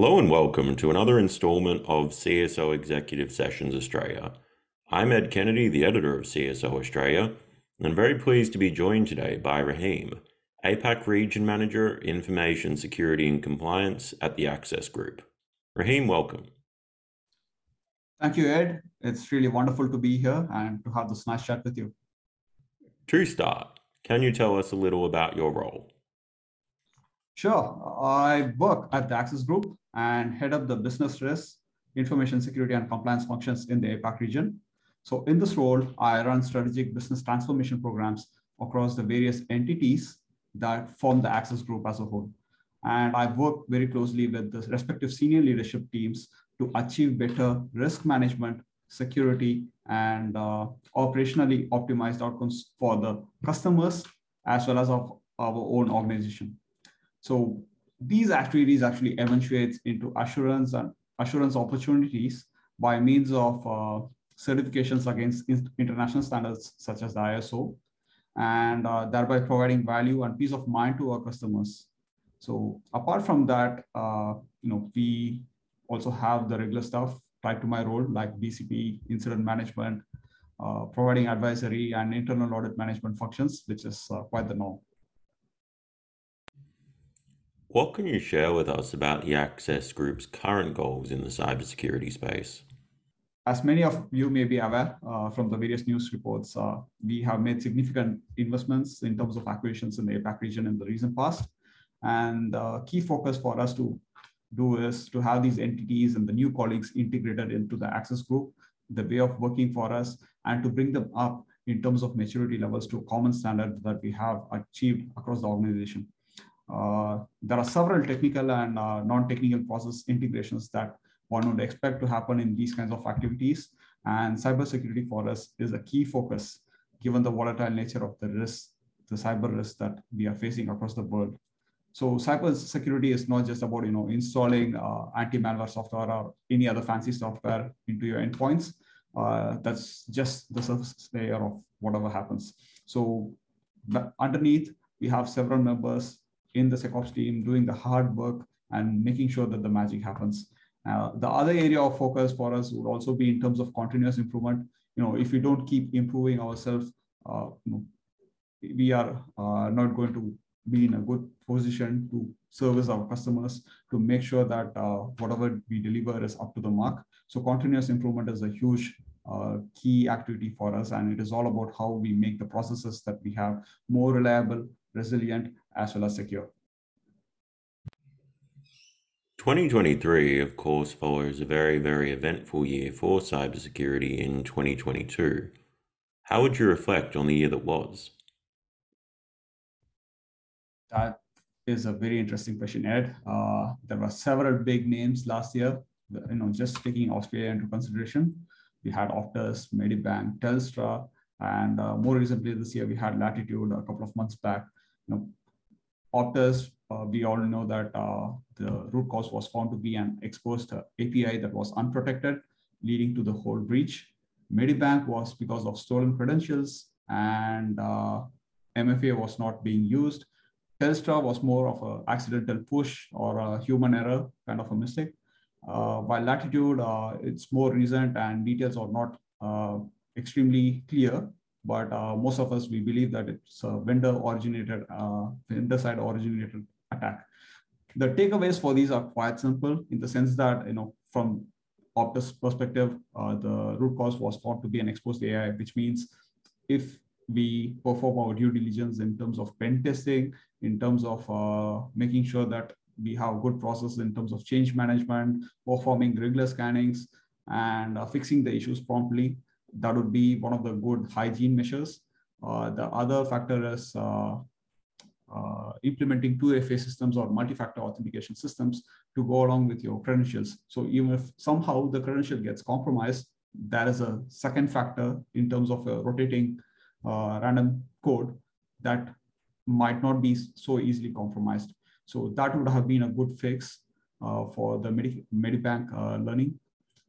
Hello and welcome to another installment of CSO Executive Sessions Australia. I'm Ed Kennedy, the editor of CSO Australia, and I'm very pleased to be joined today by Raheem, APAC Region Manager, Information Security and Compliance at the Access Group. Raheem, welcome. Thank you, Ed. It's really wonderful to be here and to have this nice chat with you. To start, can you tell us a little about your role? Sure. I work at the Access Group and head up the business risk, information security, and compliance functions in the APAC region. So, in this role, I run strategic business transformation programs across the various entities that form the Access Group as a whole. And I work very closely with the respective senior leadership teams to achieve better risk management, security, and uh, operationally optimized outcomes for the customers as well as of our own organization. So these activities actually eventuate into assurance and assurance opportunities by means of uh, certifications against international standards such as the ISO, and uh, thereby providing value and peace of mind to our customers. So apart from that, uh, you know, we also have the regular stuff tied to my role like BCP, incident management, uh, providing advisory and internal audit management functions, which is uh, quite the norm. What can you share with us about the Access Group's current goals in the cybersecurity space? As many of you may be aware uh, from the various news reports, uh, we have made significant investments in terms of acquisitions in the APAC region in the recent past. And uh, key focus for us to do is to have these entities and the new colleagues integrated into the access group, the way of working for us, and to bring them up in terms of maturity levels to a common standard that we have achieved across the organization. Uh, there are several technical and uh, non-technical process integrations that one would expect to happen in these kinds of activities. And cybersecurity for us is a key focus, given the volatile nature of the risk, the cyber risk that we are facing across the world. So cybersecurity is not just about you know installing uh, anti-malware software or any other fancy software into your endpoints. Uh, that's just the surface layer of whatever happens. So underneath, we have several members in the SecOps team doing the hard work and making sure that the magic happens. Uh, the other area of focus for us would also be in terms of continuous improvement. You know, if we don't keep improving ourselves, uh, we are uh, not going to be in a good position to service our customers to make sure that uh, whatever we deliver is up to the mark. So continuous improvement is a huge uh, key activity for us, and it is all about how we make the processes that we have more reliable, resilient, as well as secure. 2023, of course, follows a very, very eventful year for cybersecurity in 2022. How would you reflect on the year that was? That is a very interesting question, Ed. Uh, there were several big names last year. You know, just taking Australia into consideration, we had Optus, Medibank, Telstra, and uh, more recently this year we had Latitude a couple of months back. You know, Optus, uh, we all know that uh, the root cause was found to be an exposed API that was unprotected, leading to the whole breach. Medibank was because of stolen credentials and uh, MFA was not being used. Telstra was more of an accidental push or a human error kind of a mistake. Uh, while Latitude, uh, it's more recent and details are not uh, extremely clear, but uh, most of us, we believe that it's a vendor originated, uh, vendor side originated attack. The takeaways for these are quite simple in the sense that, you know, from Optus perspective, uh, the root cause was thought to be an exposed AI, which means if we perform our due diligence in terms of pen testing, in terms of uh, making sure that we have good process in terms of change management, performing regular scannings, and uh, fixing the issues promptly. That would be one of the good hygiene measures. Uh, the other factor is uh, uh, implementing 2FA systems or multi-factor authentication systems to go along with your credentials. So even if somehow the credential gets compromised, that is a second factor in terms of a rotating uh, random code that might not be so easily compromised. So that would have been a good fix uh, for the Medi Medibank uh, learning.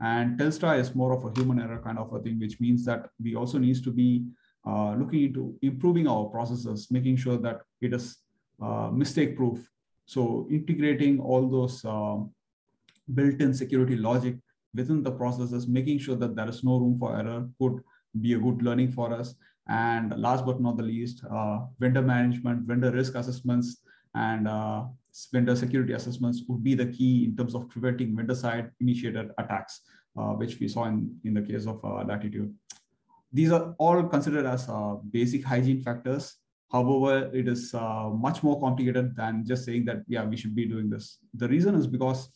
And Telstra is more of a human error kind of a thing, which means that we also needs to be uh, looking into improving our processes, making sure that it is uh, mistake proof. So integrating all those um, built-in security logic within the processes, making sure that there is no room for error could be a good learning for us. And last but not the least, uh, vendor management, vendor risk assessments, and uh, vendor security assessments would be the key in terms of preventing vendor side initiated attacks, uh, which we saw in, in the case of uh, Latitude. These are all considered as uh, basic hygiene factors. However, it is uh, much more complicated than just saying that, yeah, we should be doing this. The reason is because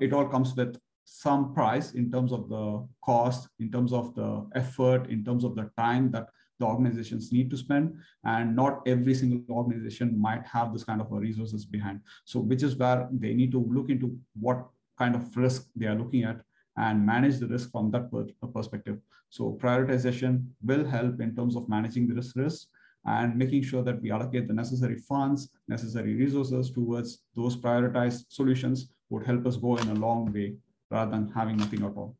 it all comes with some price in terms of the cost, in terms of the effort, in terms of the time that the organizations need to spend. And not every single organization might have this kind of resources behind. So which is where they need to look into what kind of risk they are looking at and manage the risk from that perspective. So prioritization will help in terms of managing the risk risk and making sure that we allocate the necessary funds, necessary resources towards those prioritized solutions would help us go in a long way rather than having nothing at all.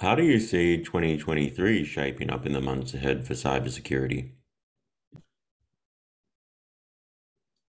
How do you see 2023 shaping up in the months ahead for cybersecurity?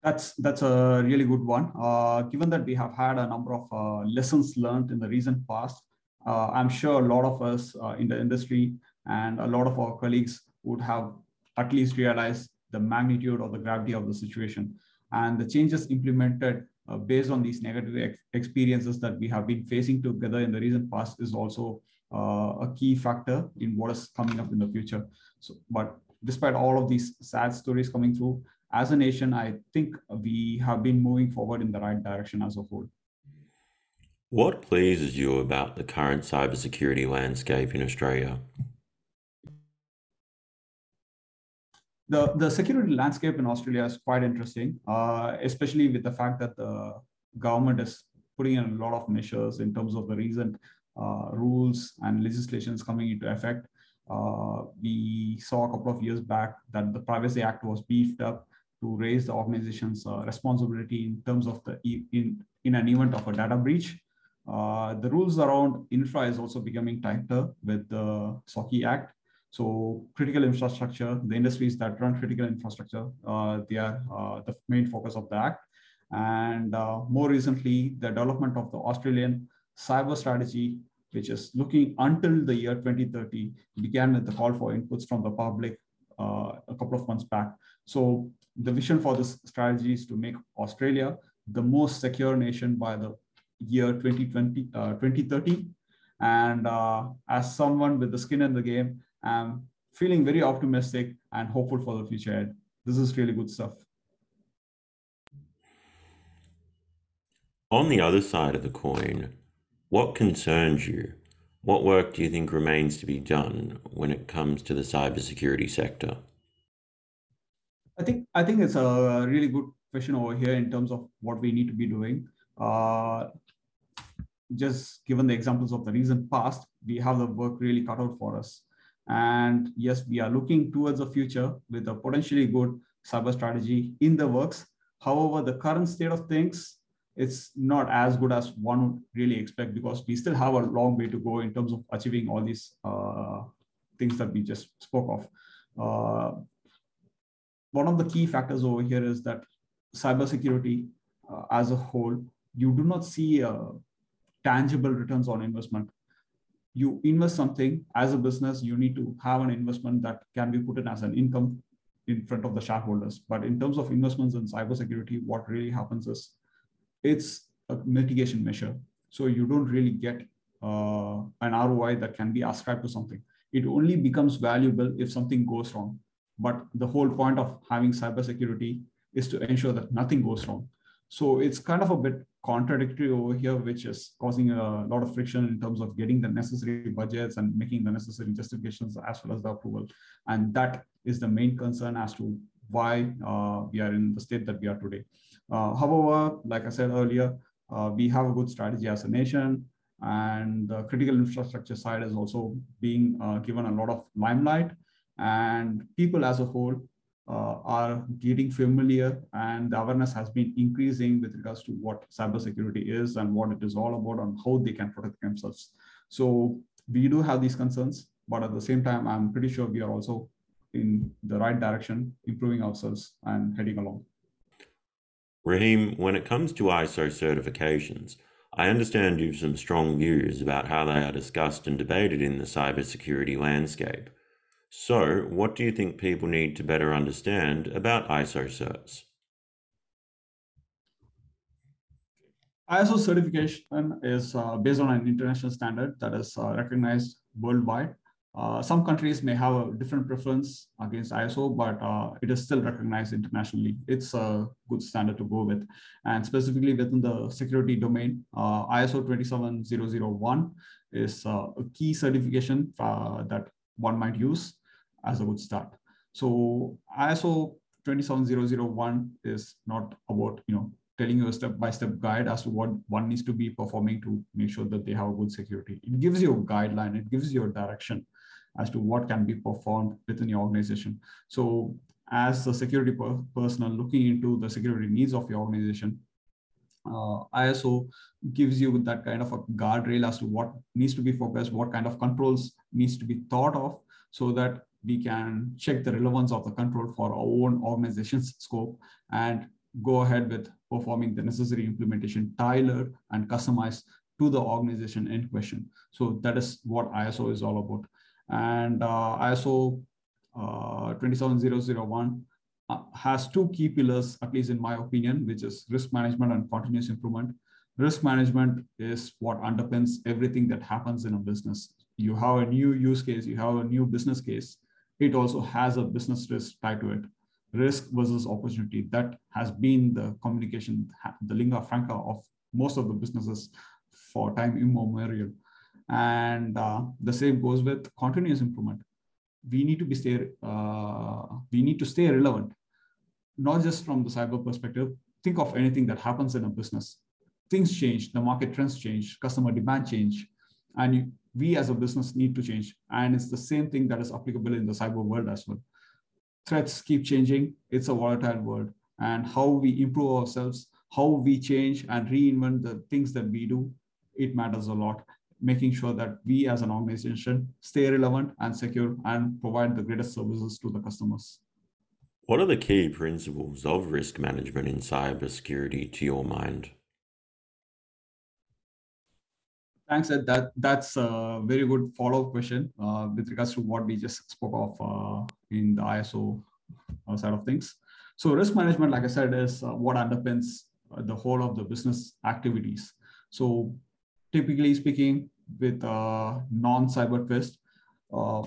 That's that's a really good one. Uh, given that we have had a number of uh, lessons learned in the recent past, uh, I'm sure a lot of us uh, in the industry and a lot of our colleagues would have at least realized the magnitude or the gravity of the situation. And the changes implemented uh, based on these negative ex experiences that we have been facing together in the recent past is also a key factor in what is coming up in the future. So, but despite all of these sad stories coming through, as a nation, I think we have been moving forward in the right direction as a whole. What pleases you about the current cybersecurity landscape in Australia? the, the security landscape in Australia is quite interesting, uh, especially with the fact that the government is putting in a lot of measures in terms of the recent uh, rules and legislations coming into effect. Uh, we saw a couple of years back that the Privacy Act was beefed up to raise the organization's uh, responsibility in terms of the in, in an event of a data breach. Uh, the rules around infra is also becoming tighter with the SOCI Act. So critical infrastructure, the industries that run critical infrastructure, uh, they are uh, the main focus of the act. And uh, more recently, the development of the Australian cyber strategy, which is looking until the year 2030, began with the call for inputs from the public uh, a couple of months back. So the vision for this strategy is to make Australia the most secure nation by the year 2020, uh, 2030. And uh, as someone with the skin in the game, I'm feeling very optimistic and hopeful for the future. This is really good stuff. On the other side of the coin, what concerns you? What work do you think remains to be done when it comes to the cybersecurity sector? I think I think it's a really good question over here in terms of what we need to be doing. Uh, just given the examples of the recent past, we have the work really cut out for us. And yes, we are looking towards the future with a potentially good cyber strategy in the works. However, the current state of things, it's not as good as one would really expect because we still have a long way to go in terms of achieving all these uh, things that we just spoke of. Uh, one of the key factors over here is that cybersecurity uh, as a whole, you do not see uh, tangible returns on investment you invest something as a business, you need to have an investment that can be put in as an income in front of the shareholders. But in terms of investments in cybersecurity, what really happens is it's a mitigation measure. So you don't really get uh, an ROI that can be ascribed to something. It only becomes valuable if something goes wrong. But the whole point of having cybersecurity is to ensure that nothing goes wrong. So it's kind of a bit contradictory over here, which is causing a lot of friction in terms of getting the necessary budgets and making the necessary justifications as well as the approval. And that is the main concern as to why uh, we are in the state that we are today. Uh, however, like I said earlier, uh, we have a good strategy as a nation and the critical infrastructure side is also being uh, given a lot of limelight and people as a whole uh, are getting familiar and the awareness has been increasing with regards to what cybersecurity is and what it is all about and how they can protect themselves. So we do have these concerns, but at the same time, I'm pretty sure we are also in the right direction, improving ourselves and heading along. Raheem, when it comes to ISO certifications, I understand you've some strong views about how they are discussed and debated in the cybersecurity landscape. So, what do you think people need to better understand about ISO certs? ISO certification is uh, based on an international standard that is uh, recognized worldwide. Uh, some countries may have a different preference against ISO, but uh, it is still recognized internationally. It's a good standard to go with. And specifically within the security domain, uh, ISO 27001 is uh, a key certification that one might use as a good start. So ISO 27001 is not about, you know, telling you a step-by-step guide as to what one needs to be performing to make sure that they have a good security. It gives you a guideline, it gives you a direction as to what can be performed within your organization. So as a security per personnel looking into the security needs of your organization, uh, ISO gives you that kind of a guardrail as to what needs to be focused, what kind of controls needs to be thought of so that we can check the relevance of the control for our own organization's scope and go ahead with performing the necessary implementation tailored and customized to the organization in question. So that is what ISO is all about. And uh, ISO uh, 27001 uh, has two key pillars, at least in my opinion, which is risk management and continuous improvement. Risk management is what underpins everything that happens in a business. You have a new use case, you have a new business case. It also has a business risk tied to it risk versus opportunity. That has been the communication, the lingua franca of most of the businesses for time immemorial. And uh, the same goes with continuous improvement. We need to be stay, uh, we need to stay relevant, not just from the cyber perspective. Think of anything that happens in a business. Things change, the market trends change, customer demand change, and you, we as a business need to change. And it's the same thing that is applicable in the cyber world as well threats keep changing. It's a volatile world. And how we improve ourselves, how we change and reinvent the things that we do, it matters a lot. Making sure that we as an organization stay relevant and secure and provide the greatest services to the customers. What are the key principles of risk management in cybersecurity to your mind? Thanks, Ed. That that's a very good follow-up question uh, with regards to what we just spoke of uh, in the ISO uh, side of things. So risk management, like I said, is uh, what underpins the whole of the business activities. So typically speaking, with a non-cyber twist, uh,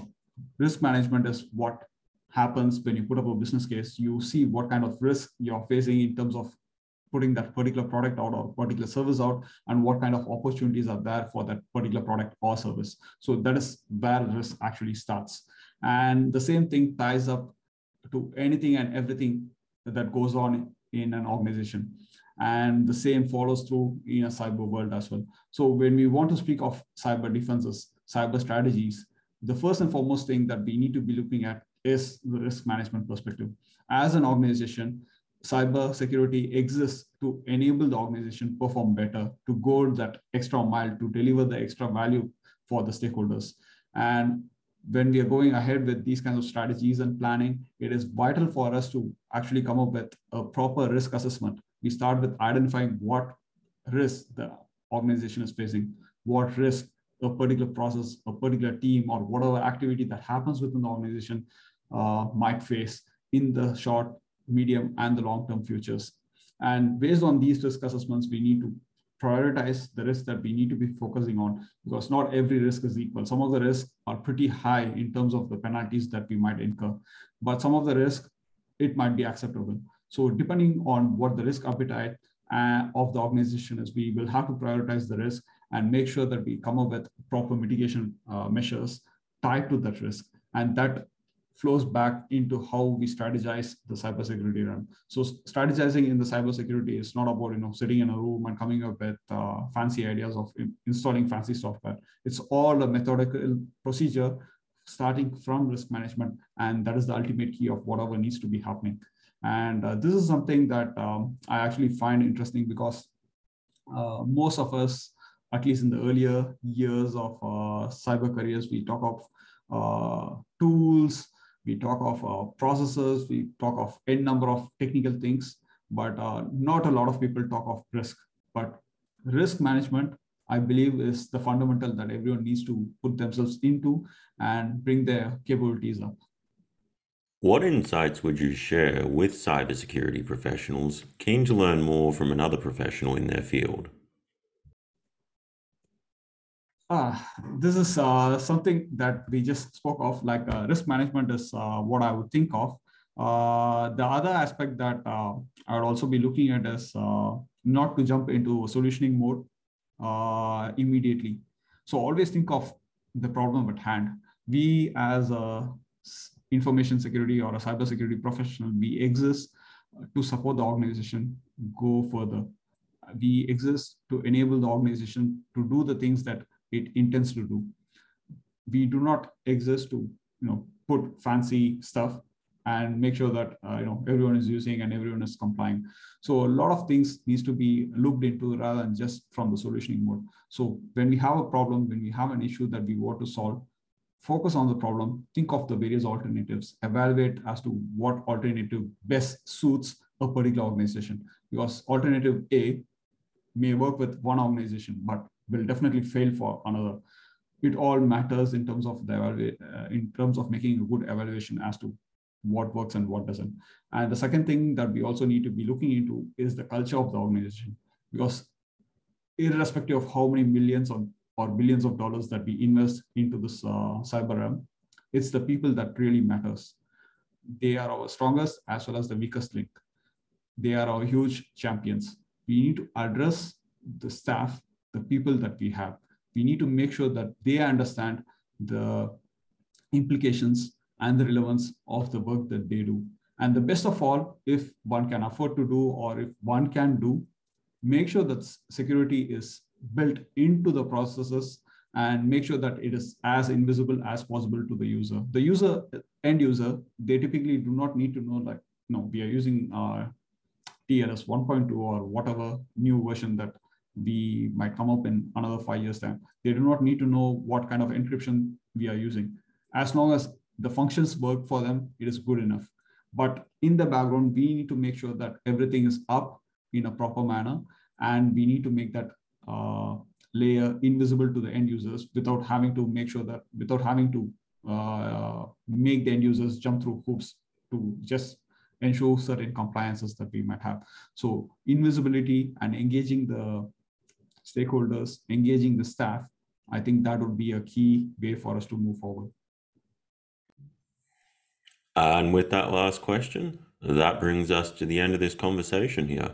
risk management is what happens when you put up a business case. You see what kind of risk you're facing in terms of putting that particular product out or particular service out and what kind of opportunities are there for that particular product or service. So that is where risk actually starts. And the same thing ties up to anything and everything that goes on in an organization. And the same follows through in a cyber world as well. So when we want to speak of cyber defenses, cyber strategies, the first and foremost thing that we need to be looking at is the risk management perspective. As an organization, cyber security exists to enable the organization perform better, to go that extra mile, to deliver the extra value for the stakeholders. And when we are going ahead with these kinds of strategies and planning, it is vital for us to actually come up with a proper risk assessment. We start with identifying what risk the organization is facing, what risk a particular process, a particular team, or whatever activity that happens within the organization uh, might face in the short, medium, and the long-term futures. And based on these risk assessments, we need to prioritize the risks that we need to be focusing on because not every risk is equal. Some of the risks are pretty high in terms of the penalties that we might incur, but some of the risk, it might be acceptable. So depending on what the risk appetite uh, of the organization is, we will have to prioritize the risk and make sure that we come up with proper mitigation uh, measures tied to that risk. And that flows back into how we strategize the cybersecurity run. So strategizing in the cybersecurity is not about you know sitting in a room and coming up with uh, fancy ideas of installing fancy software. It's all a methodical procedure starting from risk management, and that is the ultimate key of whatever needs to be happening. And uh, this is something that um, I actually find interesting because uh, most of us, at least in the earlier years of uh, cyber careers, we talk of uh, tools, we talk of uh, processes, we talk of n number of technical things. but uh, not a lot of people talk of risk. But risk management, I believe, is the fundamental that everyone needs to put themselves into and bring their capabilities up. What insights would you share with cybersecurity professionals keen to learn more from another professional in their field? Uh, this is uh, something that we just spoke of, like uh, risk management is uh, what I would think of. Uh, the other aspect that uh, I would also be looking at is not to jump into solutioning mode immediately. So always think of the problem at hand. We as a information security or a cybersecurity professional, we exist to support the organization go further. We exist to enable the organization to do the things that it intends to do. We do not exist to you know put fancy stuff and make sure that uh, you know everyone is using and everyone is complying. So a lot of things needs to be looked into rather than just from the solutioning mode. So when we have a problem, when we have an issue that we want to solve, focus on the problem, think of the various alternatives, evaluate as to what alternative best suits a particular organization. Because alternative A may work with one organization, but will definitely fail for another. It all matters in terms of the uh, in terms of making a good evaluation as to what works and what doesn't. And the second thing that we also need to be looking into is the culture of the organization, because irrespective of how many millions or, or billions of dollars that we invest into this uh, cyber realm, it's the people that really matters. They are our strongest as well as the weakest link. They are our huge champions. We need to address the staff the people that we have. We need to make sure that they understand the implications and the relevance of the work that they do. And the best of all, if one can afford to do or if one can do, make sure that security is built into the processes and make sure that it is as invisible as possible to the user. The user, end user, they typically do not need to know like, no, we are using uh, TLS 1.2 or whatever new version that we might come up in another five years time. They do not need to know what kind of encryption we are using. As long as the functions work for them, it is good enough. But in the background, we need to make sure that everything is up in a proper manner. And we need to make that uh, layer invisible to the end users without having to make sure that, without having to uh, make the end users jump through hoops to just ensure certain compliances that we might have. So invisibility and engaging the stakeholders, engaging the staff, I think that would be a key way for us to move forward. And with that last question, that brings us to the end of this conversation here.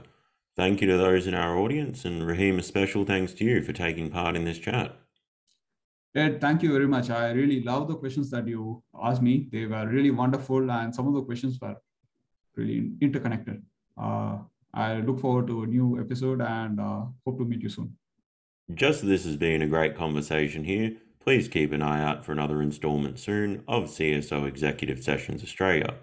Thank you to those in our audience, and Raheem, a special thanks to you for taking part in this chat. Ed, thank you very much. I really love the questions that you asked me. They were really wonderful, and some of the questions were really interconnected. Uh, I look forward to a new episode and uh, hope to meet you soon. Just this has been a great conversation here, please keep an eye out for another installment soon of CSO Executive Sessions Australia.